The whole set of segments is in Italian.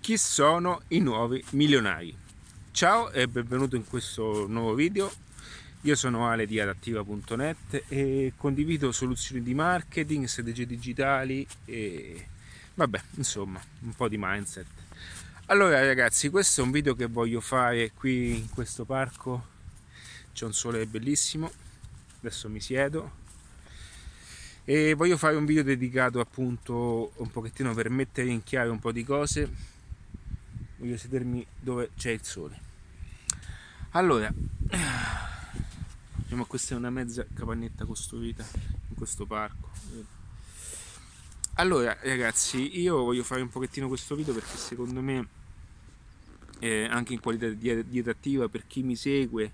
chi sono i nuovi milionari? Ciao e benvenuto in questo nuovo video. Io sono Ale di adattiva.net e condivido soluzioni di marketing, strategie digitali e vabbè, insomma, un po' di mindset. Allora ragazzi, questo è un video che voglio fare qui in questo parco. C'è un sole bellissimo. Adesso mi siedo e voglio fare un video dedicato appunto un pochettino per mettere in chiaro un po' di cose voglio sedermi dove c'è il sole allora diciamo questa è una mezza capannetta costruita in questo parco allora ragazzi io voglio fare un pochettino questo video perché secondo me eh, anche in qualità di dieta attiva per chi mi segue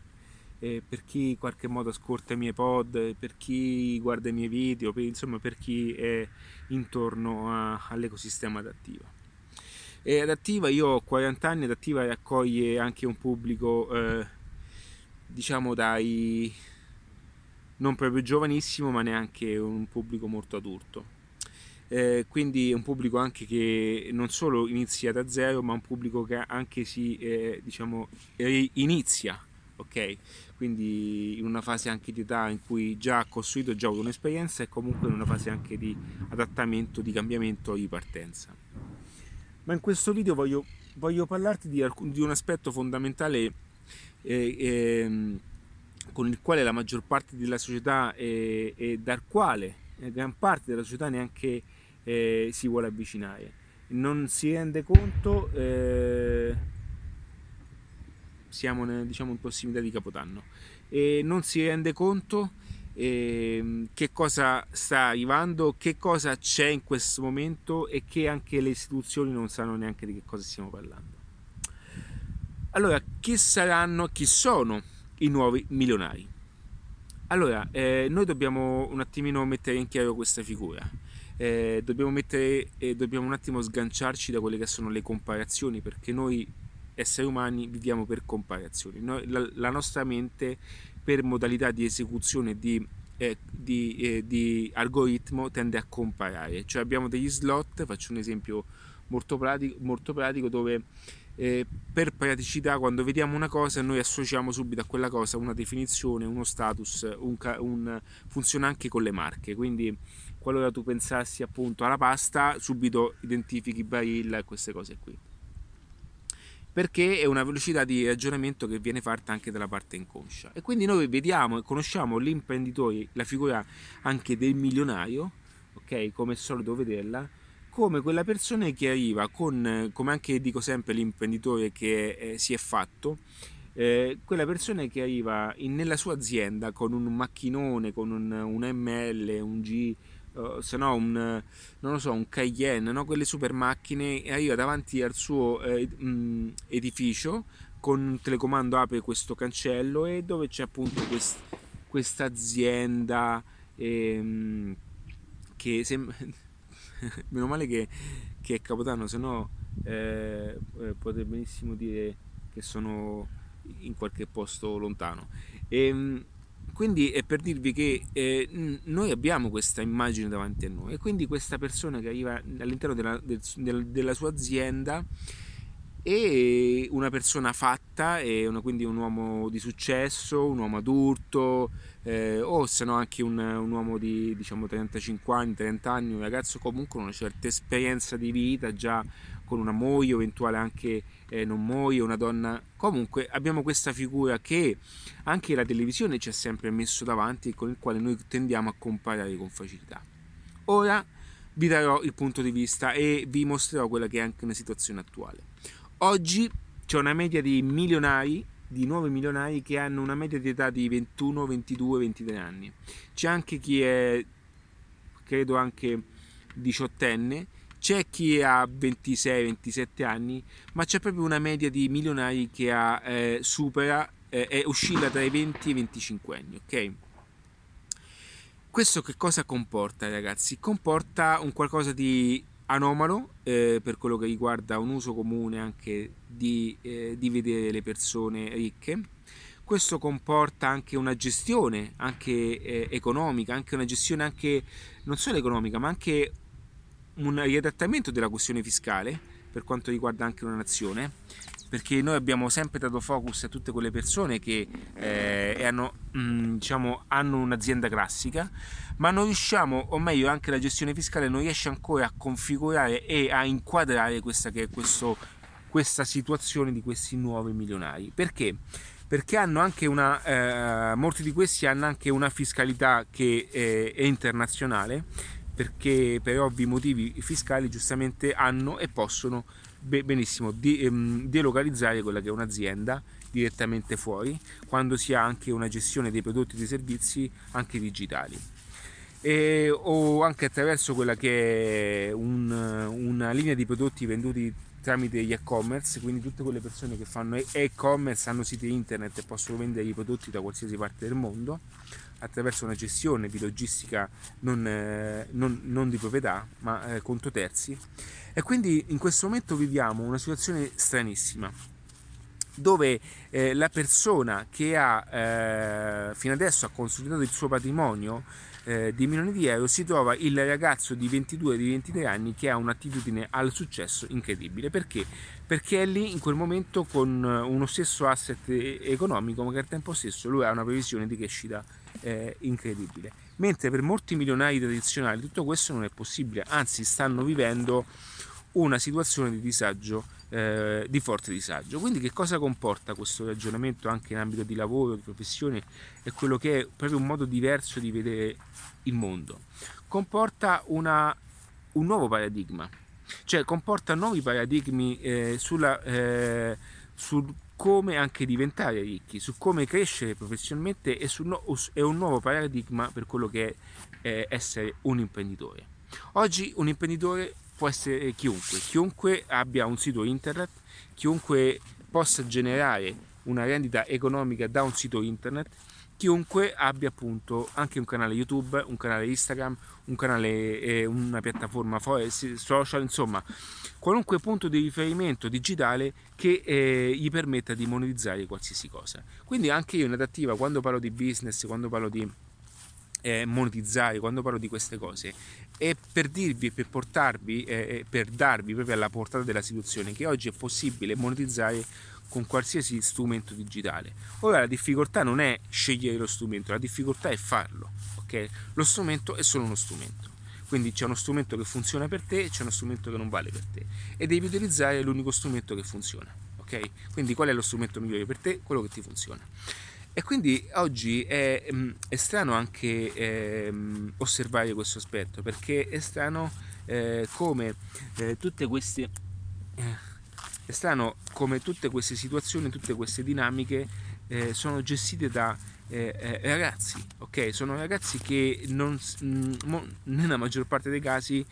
eh, per chi in qualche modo ascolta i miei pod, per chi guarda i miei video, per, insomma per chi è intorno a, all'ecosistema adattiva. E adattiva, io ho 40 anni, adattiva raccoglie anche un pubblico eh, diciamo dai non proprio giovanissimo ma neanche un pubblico molto adulto. Eh, quindi è un pubblico anche che non solo inizia da zero ma un pubblico che anche si eh, diciamo inizia ok? Quindi in una fase anche di età in cui già ha costruito, già avuto un'esperienza e comunque in una fase anche di adattamento, di cambiamento di partenza. Ma in questo video voglio, voglio parlarti di, di, un aspetto fondamentale eh, eh, con il quale la maggior parte della società e, e dal quale gran parte della società neanche eh, si vuole avvicinare. Non si rende conto eh, siamo diciamo, in prossimità di Capodanno e non si rende conto eh, che cosa sta arrivando, che cosa c'è in questo momento e che anche le istituzioni non sanno neanche di che cosa stiamo parlando. Allora, chi saranno, chi sono i nuovi milionari? Allora, eh, noi dobbiamo un attimino mettere in chiaro questa figura. Eh, dobbiamo, mettere, eh, dobbiamo un attimo sganciarci da quelle che sono le comparazioni perché noi esseri umani viviamo per comparazioni. Noi, la, la, nostra mente per modalità di esecuzione di, eh, di, eh, di, algoritmo tende a comparare. Cioè abbiamo degli slot, faccio un esempio molto pratico, molto pratico dove eh, per praticità quando vediamo una cosa noi associamo subito a quella cosa una definizione, uno status, un, un, funziona anche con le marche. Quindi qualora tu pensassi appunto alla pasta, subito identifichi Barilla e queste cose qui perché è una velocità di ragionamento che viene fatta anche dalla parte inconscia. E quindi noi vediamo e conosciamo l'imprenditore, la figura anche del milionario, ok, come è solito vederla, come quella persona che arriva con, come anche dico sempre l'imprenditore che eh, si è fatto, eh, quella persona che arriva in, nella sua azienda con un macchinone, con un, un ML, un G, uh, se no un, non lo so, un Cayenne, no? quelle super macchine e arriva davanti al suo eh, mm, edificio con un telecomando apre questo cancello e dove c'è appunto questa azienda ehm, che sembra meno male che, che, è Capodanno se no eh, eh, potrei benissimo dire che sono in qualche posto lontano ehm, quindi è per dirvi che eh, noi abbiamo questa immagine davanti a noi e quindi questa persona che arriva all'interno della, del, della sua azienda è una persona fatta, è una, quindi un uomo di successo, un uomo adulto, eh, o se no anche un, un, uomo di diciamo 35 anni, 30 anni, un ragazzo comunque con una certa esperienza di vita, già con una moglie, eventuale anche eh, non moglie, una donna. Comunque abbiamo questa figura che anche la televisione ci ha sempre messo davanti e con il quale noi tendiamo a comparare con facilità. Ora vi darò il punto di vista e vi mostrerò quella che è anche una situazione attuale. Oggi c'è una media di milionari di nuovi milionari che hanno una media di età di 21, 22, 23 anni. C'è anche chi è, credo anche diciottenne, c'è chi ha 26, 27 anni, ma c'è proprio una media di milionari che ha, eh, supera, eh, oscilla tra i 20 e i 25 anni, ok? Questo che cosa comporta, ragazzi? Comporta un qualcosa di anomalo eh, per quello che riguarda un uso comune anche di, eh, di vedere le persone ricche. Questo comporta anche una gestione anche eh, economica, anche una gestione anche non solo economica, ma anche un riadattamento della questione fiscale per quanto riguarda anche una nazione perché noi abbiamo sempre dato focus a tutte quelle persone che eh, hanno, mm, diciamo, hanno un'azienda classica, ma non riusciamo, o meglio anche la gestione fiscale non riesce ancora a configurare e a inquadrare questa, questo, questa situazione di questi nuovi milionari. Perché? Perché hanno anche una, eh, molti di questi hanno anche una fiscalità che eh, è internazionale, perché per ovvi motivi fiscali giustamente hanno e possono benissimo ehm, delocalizzare quella che è un'azienda direttamente fuori quando si ha anche una gestione dei prodotti e dei servizi anche digitali. E, o anche attraverso quella che è un, una linea di prodotti venduti tramite gli e-commerce, quindi tutte quelle persone che fanno e-commerce hanno siti internet e possono vendere i prodotti da qualsiasi parte del mondo attraverso una gestione di logistica non, eh, non, non di proprietà ma eh, conto terzi. E quindi in questo momento viviamo una situazione stranissima dove eh, la persona che ha eh, fino adesso ha consolidato il suo patrimonio eh, di milioni di euro si trova il ragazzo di 22 di 23 anni che ha un'attitudine al successo incredibile. Perché? Perché è lì in quel momento con uno stesso asset economico ma che al tempo stesso lui ha una previsione di crescita eh, incredibile. Mentre per molti milionari tradizionali tutto questo non è possibile. Anzi stanno vivendo una situazione di disagio, eh, di forte disagio. Quindi che cosa comporta questo ragionamento anche in ambito di lavoro, di professione e quello che è proprio un modo diverso di vedere il mondo? Comporta una, un nuovo paradigma, cioè comporta nuovi paradigmi eh, sulla, eh, su come anche diventare ricchi, su come crescere professionalmente e, no, è un nuovo paradigma per quello che è eh, essere un imprenditore. Oggi un imprenditore può essere chiunque, chiunque abbia un sito internet, chiunque possa generare una rendita economica da un sito internet, chiunque abbia appunto anche un canale YouTube, un canale Instagram, un canale, eh, una piattaforma social, insomma, qualunque punto di riferimento digitale che eh, gli permetta di monetizzare qualsiasi cosa. Quindi anche io in adattiva, quando parlo di business, quando parlo di eh, monetizzare, quando parlo di queste cose, è per dirvi, per portarvi, eh, per darvi proprio alla portata della situazione che oggi è possibile monetizzare con qualsiasi strumento digitale. Ora la difficoltà non è scegliere lo strumento, la difficoltà è farlo, ok? Lo strumento è solo uno strumento. Quindi c'è uno strumento che funziona per te e c'è uno strumento che non vale per te e devi utilizzare l'unico strumento che funziona, ok? Quindi qual è lo strumento migliore per te? Quello che ti funziona. E quindi oggi è, mm, è strano anche eh, osservare questo aspetto, perché è strano eh, come eh, tutte queste... Eh, è strano come tutte queste situazioni, tutte queste dinamiche eh, sono gestite da eh, ragazzi, ok? Sono ragazzi che non, mm, nella maggior parte dei casi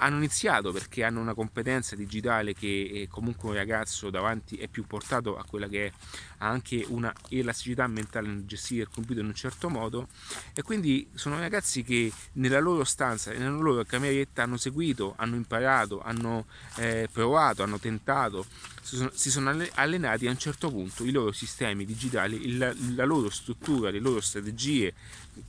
hanno iniziato perché hanno una competenza digitale che comunque un ragazzo davanti è più portato a quella che è anche una elasticità mentale nel gestire il computer in un certo modo e quindi sono ragazzi che nella loro stanza, nella loro cameretta hanno seguito, hanno imparato, hanno eh, provato, hanno tentato, si sono, si sono, allenati a un certo punto i loro sistemi digitali, il, la loro struttura, le loro strategie,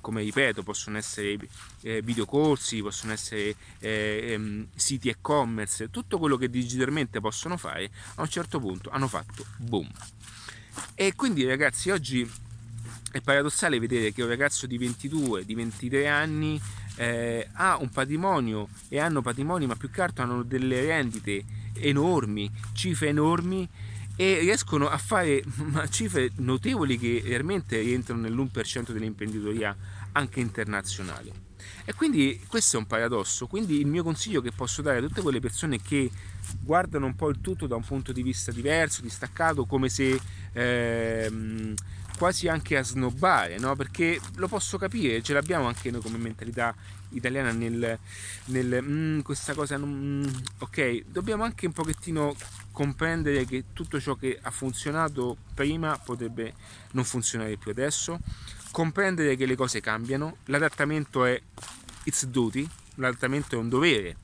come ripeto, possono essere eh, videocorsi, possono essere eh, ehm, siti e-commerce, tutto quello che digitalmente possono fare, a un certo punto hanno fatto boom. E quindi ragazzi, oggi è paradossale vedere che un ragazzo di 22, di 23 anni eh, ha un patrimonio e hanno patrimoni, ma più che altro hanno delle rendite enormi, cifre enormi e riescono a fare cifre notevoli che realmente rientrano nell'1% dell'imprenditoria anche internazionale. E quindi questo è un paradosso, quindi il mio consiglio che posso dare a tutte quelle persone che guardano un po' il tutto da un punto di vista diverso, distaccato, come se ehm, quasi anche a snobbare, no? perché lo posso capire, ce l'abbiamo anche noi come mentalità italiana nel, nel mm, questa cosa, non, mm, ok, dobbiamo anche un pochettino comprendere che tutto ciò che ha funzionato prima potrebbe non funzionare più adesso, comprendere che le cose cambiano, l'adattamento è it's duty, l'adattamento è un dovere,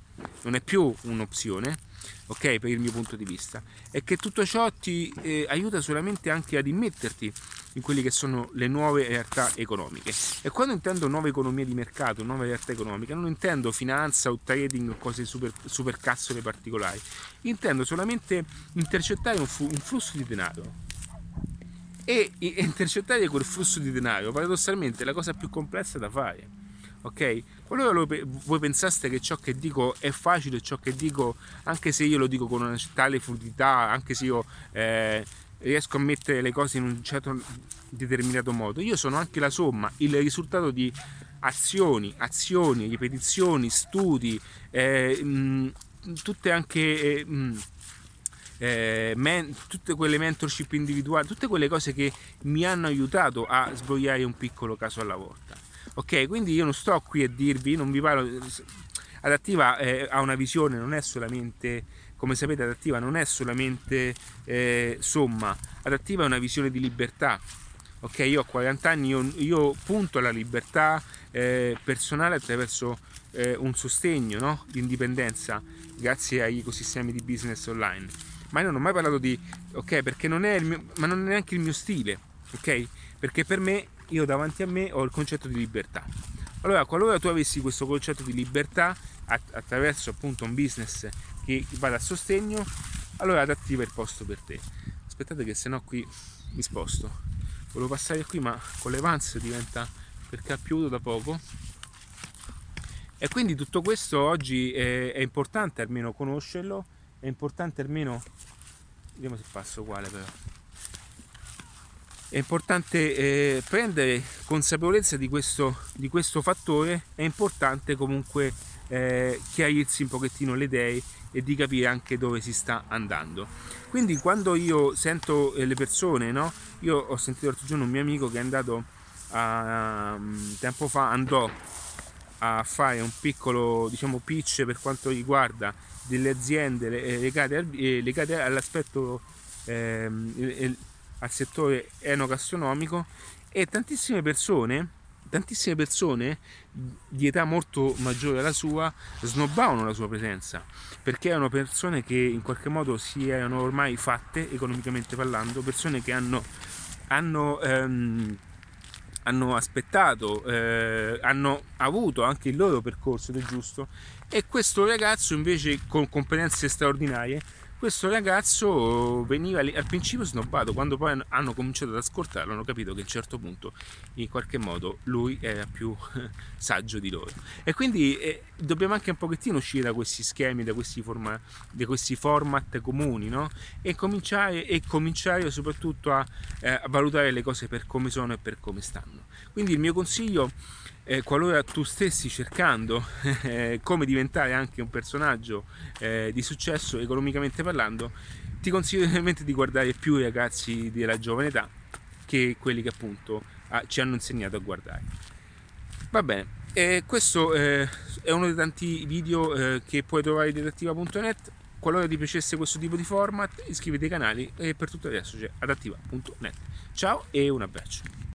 non è più un'opzione ok per il mio punto di vista e che tutto ciò ti eh, aiuta solamente anche ad immetterti in quelle che sono le nuove realtà economiche. E quando intendo nuove economie di mercato, nuove realtà economiche, non intendo finanza o trading o cose super, super cazzole particolari, intendo solamente intercettare un, un flusso di denaro e intercettare quel flusso di denaro paradossalmente è la cosa più complessa da fare ok? Qualora voi pensaste che ciò che dico è facile, ciò che dico, anche se io lo dico con una tale fluidità, anche se io eh, riesco a mettere le cose in un certo determinato modo, io sono anche la somma, il risultato di azioni, azioni, ripetizioni, studi, eh, mh, tutte anche... Eh, mh, eh, men- tutte quelle mentorship individuali, tutte quelle cose che mi hanno aiutato a sbrogliare un piccolo caso alla volta. Ok, quindi io non sto qui a dirvi, non vi parlo. Adattiva eh, ha una visione, non è solamente, come sapete, adattiva non è solamente eh, somma, adattiva è una visione di libertà. Ok, io a 40 anni io, io punto alla libertà eh, personale attraverso eh, un sostegno no? di grazie agli ecosistemi di business online. Ma io non ho mai parlato di ok, perché non è mio, non è neanche il mio stile, ok? Perché per me io davanti a me ho il concetto di libertà. Allora, qualora tu avessi questo concetto di libertà attraverso appunto un business che vada a sostegno, allora adattiva il posto per te. Aspettate che se no qui mi sposto. Volevo passare qui, ma con le vans diventa perché ha piovuto da poco. E quindi tutto questo oggi è, è importante almeno conoscerlo, è importante almeno. Vediamo se passo uguale però è importante eh, prendere consapevolezza di questo, di questo, fattore, è importante comunque eh, chiarirsi un pochettino le idee e di capire anche dove si sta andando. Quindi quando io sento eh, le persone, no? io ho sentito l'altro giorno un mio amico che è andato a, um, tempo fa, andò a fare un piccolo diciamo, pitch per quanto riguarda delle aziende eh, legate, al, eh, legate all'aspetto ehm, al settore enogastronomico e tantissime persone, tantissime persone di età molto maggiore alla sua snobbavano la sua presenza perché erano persone che in qualche modo si erano ormai fatte economicamente parlando, persone che hanno, hanno ehm, hanno aspettato, eh, hanno avuto anche il loro percorso ed è giusto. E questo ragazzo invece con competenze straordinarie questo ragazzo veniva al principio snobbato, quando poi hanno cominciato ad ascoltarlo hanno capito che a un certo punto in qualche modo lui era più saggio di loro. E quindi eh, dobbiamo anche un pochettino uscire da questi schemi, da questi, forma, da questi format comuni no? e, cominciare, e cominciare soprattutto a, eh, a valutare le cose per come sono e per come stanno. Quindi il mio consiglio eh, qualora tu stessi cercando eh, come diventare anche un personaggio eh, di successo economicamente parlando, ti consiglio veramente di guardare più i ragazzi della giovane età che quelli che appunto ah, ci hanno insegnato a guardare. Va bene, questo eh, è uno dei tanti video eh, che puoi trovare in adattiva.net. Qualora ti piacesse questo tipo di format, iscriviti ai canali e per tutto resto c'è adattiva.net. Ciao e un abbraccio.